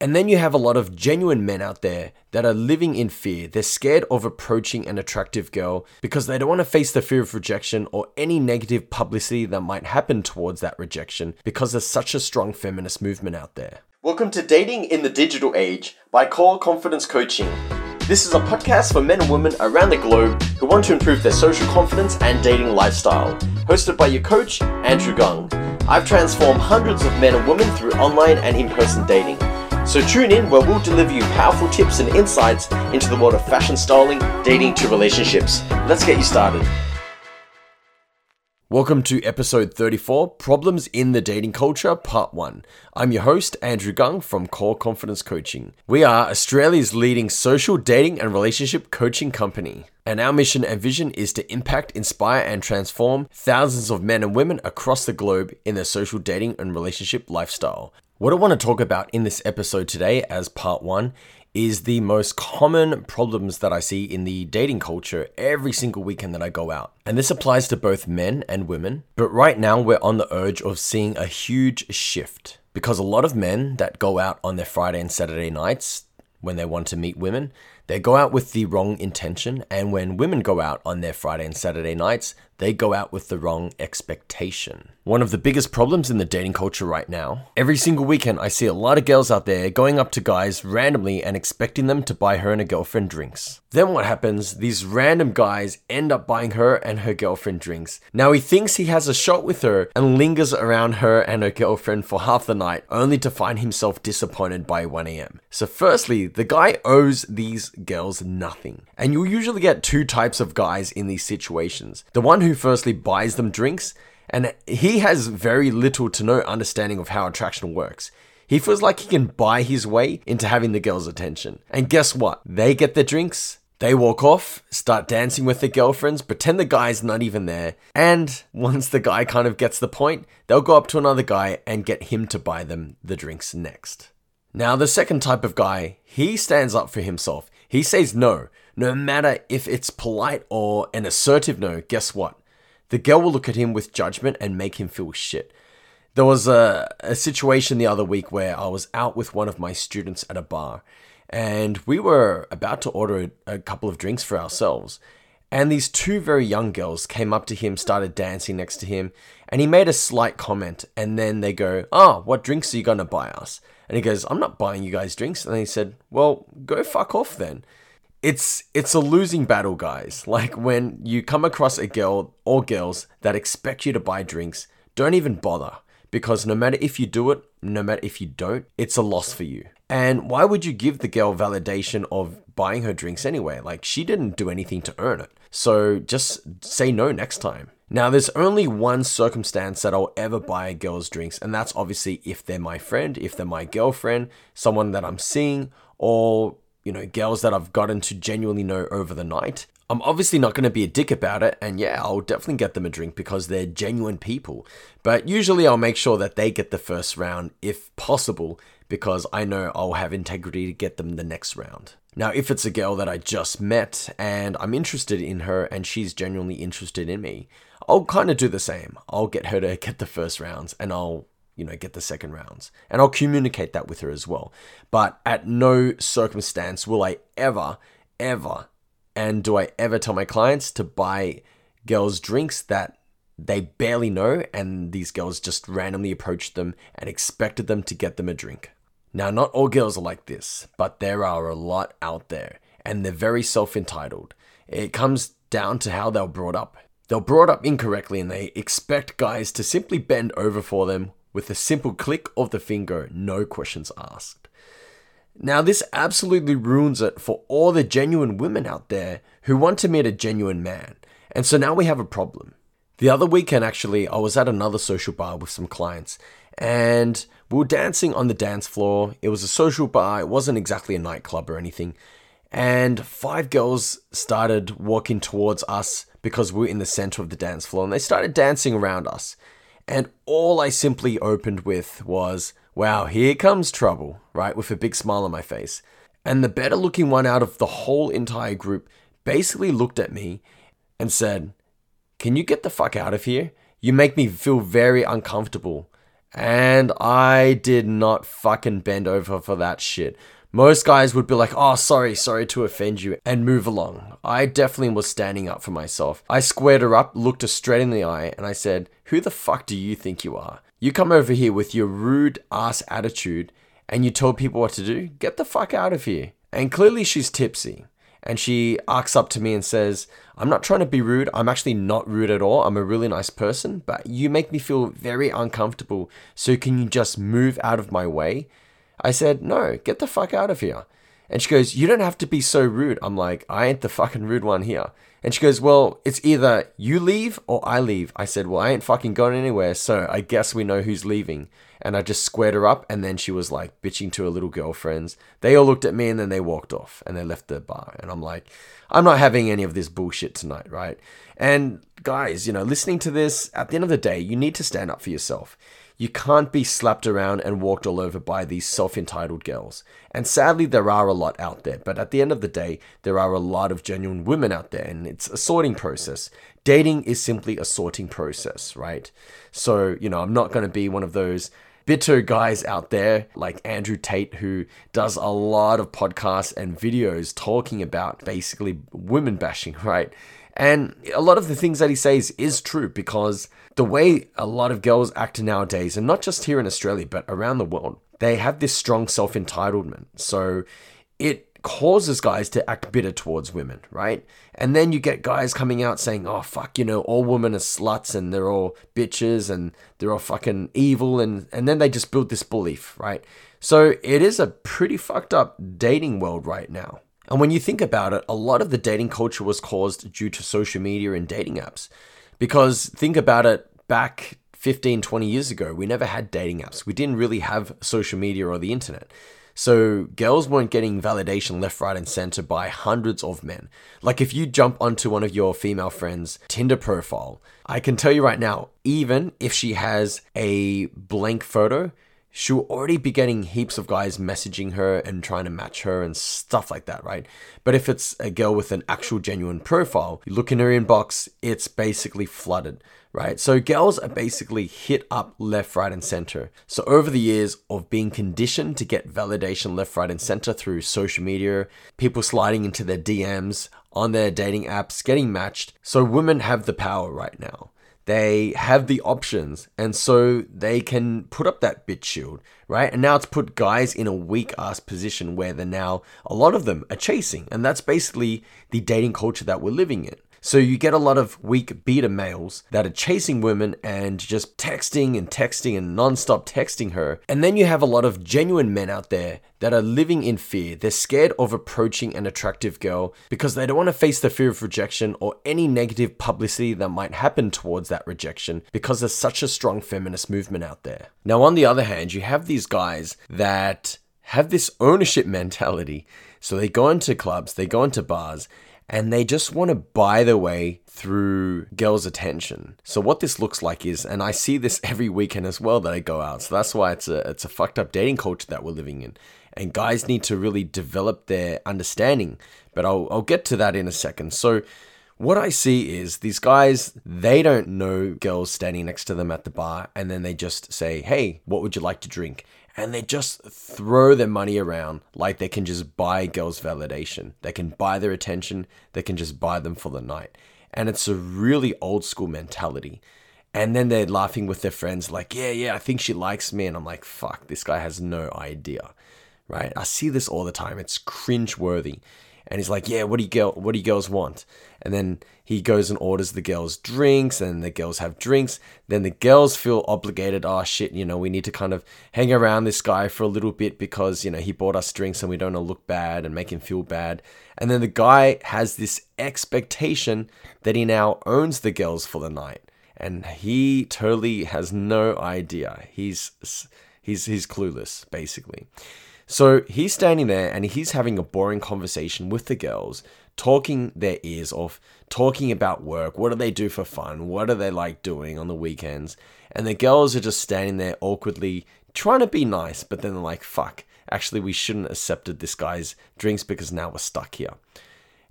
And then you have a lot of genuine men out there that are living in fear. They're scared of approaching an attractive girl because they don't want to face the fear of rejection or any negative publicity that might happen towards that rejection because there's such a strong feminist movement out there. Welcome to Dating in the Digital Age by Core Confidence Coaching. This is a podcast for men and women around the globe who want to improve their social confidence and dating lifestyle. Hosted by your coach, Andrew Gung. I've transformed hundreds of men and women through online and in person dating. So tune in where we'll deliver you powerful tips and insights into the world of fashion styling, dating to relationships. Let's get you started. Welcome to episode 34 Problems in the Dating Culture, Part 1. I'm your host, Andrew Gung from Core Confidence Coaching. We are Australia's leading social dating and relationship coaching company. And our mission and vision is to impact, inspire, and transform thousands of men and women across the globe in their social dating and relationship lifestyle. What I want to talk about in this episode today, as part one, is the most common problems that I see in the dating culture every single weekend that I go out. And this applies to both men and women. But right now, we're on the urge of seeing a huge shift because a lot of men that go out on their Friday and Saturday nights when they want to meet women, they go out with the wrong intention. And when women go out on their Friday and Saturday nights, they go out with the wrong expectation. One of the biggest problems in the dating culture right now, every single weekend I see a lot of girls out there going up to guys randomly and expecting them to buy her and her girlfriend drinks. Then what happens? These random guys end up buying her and her girlfriend drinks. Now he thinks he has a shot with her and lingers around her and her girlfriend for half the night, only to find himself disappointed by 1am. So, firstly, the guy owes these girls nothing. And you'll usually get two types of guys in these situations. The one who who firstly buys them drinks, and he has very little to no understanding of how attraction works. He feels like he can buy his way into having the girl's attention. And guess what? They get their drinks, they walk off, start dancing with their girlfriends, pretend the guy's not even there, and once the guy kind of gets the point, they'll go up to another guy and get him to buy them the drinks next. Now, the second type of guy, he stands up for himself. He says no, no matter if it's polite or an assertive no, guess what? The girl will look at him with judgment and make him feel shit. There was a, a situation the other week where I was out with one of my students at a bar and we were about to order a, a couple of drinks for ourselves. And these two very young girls came up to him, started dancing next to him, and he made a slight comment. And then they go, Oh, what drinks are you going to buy us? And he goes, I'm not buying you guys drinks. And he said, Well, go fuck off then it's it's a losing battle, guys. Like when you come across a girl or girls that expect you to buy drinks, don't even bother because no matter if you do it, no matter if you don't, it's a loss for you. And why would you give the girl validation of buying her drinks anyway? Like she didn't do anything to earn it. So just say no next time. Now, there's only one circumstance that I'll ever buy a girls drinks, and that's obviously if they're my friend, if they're my girlfriend, someone that I'm seeing, or you know, girls that I've gotten to genuinely know over the night. I'm obviously not going to be a dick about it, and yeah, I'll definitely get them a drink because they're genuine people. But usually I'll make sure that they get the first round if possible because I know I'll have integrity to get them the next round. Now, if it's a girl that I just met and I'm interested in her and she's genuinely interested in me, I'll kind of do the same. I'll get her to get the first rounds and I'll you know, get the second rounds. And I'll communicate that with her as well. But at no circumstance will I ever, ever, and do I ever tell my clients to buy girls drinks that they barely know and these girls just randomly approached them and expected them to get them a drink. Now, not all girls are like this, but there are a lot out there and they're very self entitled. It comes down to how they're brought up. They're brought up incorrectly and they expect guys to simply bend over for them with a simple click of the finger, no questions asked. Now, this absolutely ruins it for all the genuine women out there who want to meet a genuine man. And so now we have a problem. The other weekend, actually, I was at another social bar with some clients and we were dancing on the dance floor. It was a social bar, it wasn't exactly a nightclub or anything. And five girls started walking towards us because we were in the center of the dance floor and they started dancing around us. And all I simply opened with was, wow, here comes trouble, right? With a big smile on my face. And the better looking one out of the whole entire group basically looked at me and said, Can you get the fuck out of here? You make me feel very uncomfortable. And I did not fucking bend over for that shit. Most guys would be like, oh, sorry, sorry to offend you, and move along. I definitely was standing up for myself. I squared her up, looked her straight in the eye, and I said, Who the fuck do you think you are? You come over here with your rude ass attitude and you tell people what to do? Get the fuck out of here. And clearly she's tipsy. And she arcs up to me and says, I'm not trying to be rude. I'm actually not rude at all. I'm a really nice person, but you make me feel very uncomfortable. So can you just move out of my way? I said, No, get the fuck out of here. And she goes, You don't have to be so rude. I'm like, I ain't the fucking rude one here. And she goes, Well, it's either you leave or I leave. I said, Well, I ain't fucking going anywhere, so I guess we know who's leaving. And I just squared her up, and then she was like bitching to her little girlfriends. They all looked at me and then they walked off and they left the bar. And I'm like, I'm not having any of this bullshit tonight, right? And guys, you know, listening to this, at the end of the day, you need to stand up for yourself. You can't be slapped around and walked all over by these self entitled girls. And sadly, there are a lot out there, but at the end of the day, there are a lot of genuine women out there, and it's a sorting process. Dating is simply a sorting process, right? So, you know, I'm not going to be one of those bitter guys out there like Andrew Tate, who does a lot of podcasts and videos talking about basically women bashing, right? And a lot of the things that he says is true because the way a lot of girls act nowadays, and not just here in Australia, but around the world, they have this strong self entitlement. So it causes guys to act bitter towards women, right? And then you get guys coming out saying, oh, fuck, you know, all women are sluts and they're all bitches and they're all fucking evil. And, and then they just build this belief, right? So it is a pretty fucked up dating world right now. And when you think about it, a lot of the dating culture was caused due to social media and dating apps. Because think about it, back 15, 20 years ago, we never had dating apps. We didn't really have social media or the internet. So girls weren't getting validation left, right, and center by hundreds of men. Like if you jump onto one of your female friends' Tinder profile, I can tell you right now, even if she has a blank photo, she'll already be getting heaps of guys messaging her and trying to match her and stuff like that, right? But if it's a girl with an actual genuine profile, you look in her inbox, it's basically flooded, right? So girls are basically hit up left, right, and center. So over the years of being conditioned to get validation left, right, and center through social media, people sliding into their DMs, on their dating apps, getting matched. So women have the power right now they have the options and so they can put up that bit shield right? And now it's put guys in a weak ass position where they're now a lot of them are chasing and that's basically the dating culture that we're living in so you get a lot of weak beta males that are chasing women and just texting and texting and non-stop texting her. And then you have a lot of genuine men out there that are living in fear. They're scared of approaching an attractive girl because they don't want to face the fear of rejection or any negative publicity that might happen towards that rejection because there's such a strong feminist movement out there. Now, on the other hand, you have these guys that have this ownership mentality. So they go into clubs, they go into bars, and they just want to buy their way through girls' attention. So what this looks like is, and I see this every weekend as well that I go out. So that's why it's a it's a fucked up dating culture that we're living in. And guys need to really develop their understanding. But I'll I'll get to that in a second. So what I see is these guys, they don't know girls standing next to them at the bar, and then they just say, Hey, what would you like to drink? And they just throw their money around like they can just buy girls' validation. They can buy their attention, they can just buy them for the night. And it's a really old school mentality. And then they're laughing with their friends, like, yeah, yeah, I think she likes me. And I'm like, fuck, this guy has no idea. Right? I see this all the time. It's cringe worthy and he's like, "Yeah, what do you girl, what do you girls want?" And then he goes and orders the girls drinks, and the girls have drinks. Then the girls feel obligated. Oh shit, you know, we need to kind of hang around this guy for a little bit because you know he bought us drinks, and we don't want to look bad and make him feel bad. And then the guy has this expectation that he now owns the girls for the night, and he totally has no idea. He's he's he's clueless, basically. So he's standing there and he's having a boring conversation with the girls, talking their ears off, talking about work. What do they do for fun? What do they like doing on the weekends? And the girls are just standing there awkwardly, trying to be nice, but then they're like, fuck, actually, we shouldn't have accepted this guy's drinks because now we're stuck here.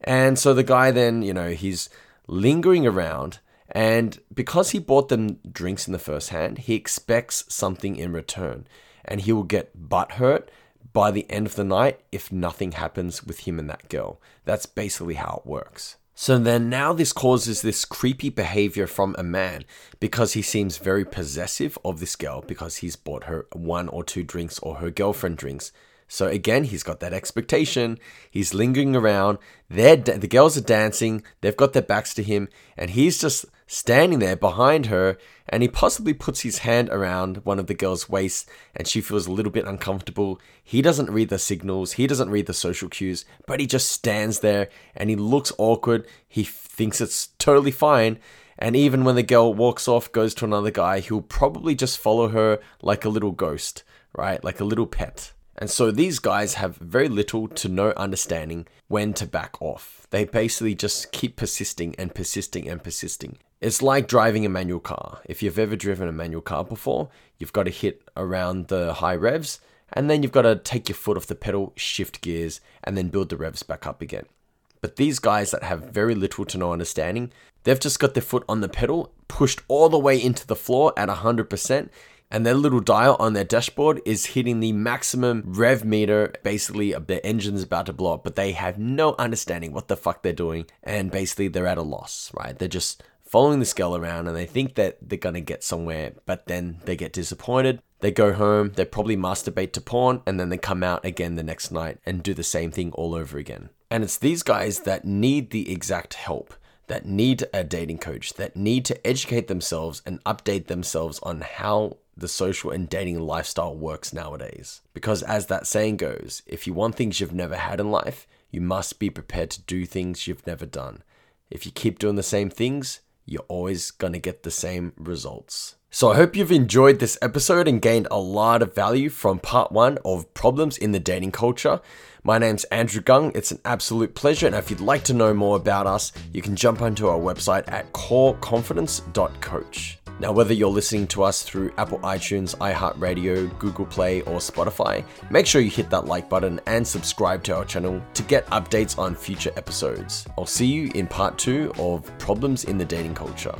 And so the guy then, you know, he's lingering around And because he bought them drinks in the first hand, he expects something in return. And he will get butthurt by the end of the night if nothing happens with him and that girl. That's basically how it works. So then now this causes this creepy behavior from a man because he seems very possessive of this girl because he's bought her one or two drinks or her girlfriend drinks. So again, he's got that expectation. He's lingering around. They're, the girls are dancing. They've got their backs to him, and he's just standing there behind her. And he possibly puts his hand around one of the girl's waist, and she feels a little bit uncomfortable. He doesn't read the signals. He doesn't read the social cues, but he just stands there and he looks awkward. He thinks it's totally fine. And even when the girl walks off, goes to another guy, he'll probably just follow her like a little ghost, right? Like a little pet. And so these guys have very little to no understanding when to back off. They basically just keep persisting and persisting and persisting. It's like driving a manual car. If you've ever driven a manual car before, you've got to hit around the high revs and then you've got to take your foot off the pedal, shift gears, and then build the revs back up again. But these guys that have very little to no understanding, they've just got their foot on the pedal, pushed all the way into the floor at 100%, and their little dial on their dashboard is hitting the maximum rev meter. Basically, uh, their engine's about to blow up, but they have no understanding what the fuck they're doing, and basically they're at a loss, right? They're just following this girl around and they think that they're gonna get somewhere, but then they get disappointed. They go home, they probably masturbate to porn, and then they come out again the next night and do the same thing all over again. And it's these guys that need the exact help that need a dating coach, that need to educate themselves and update themselves on how the social and dating lifestyle works nowadays. Because, as that saying goes, if you want things you've never had in life, you must be prepared to do things you've never done. If you keep doing the same things, you're always going to get the same results. So, I hope you've enjoyed this episode and gained a lot of value from part one of problems in the dating culture. My name's Andrew Gung. It's an absolute pleasure. And if you'd like to know more about us, you can jump onto our website at coreconfidence.coach. Now, whether you're listening to us through Apple iTunes, iHeartRadio, Google Play, or Spotify, make sure you hit that like button and subscribe to our channel to get updates on future episodes. I'll see you in part two of Problems in the Dating Culture.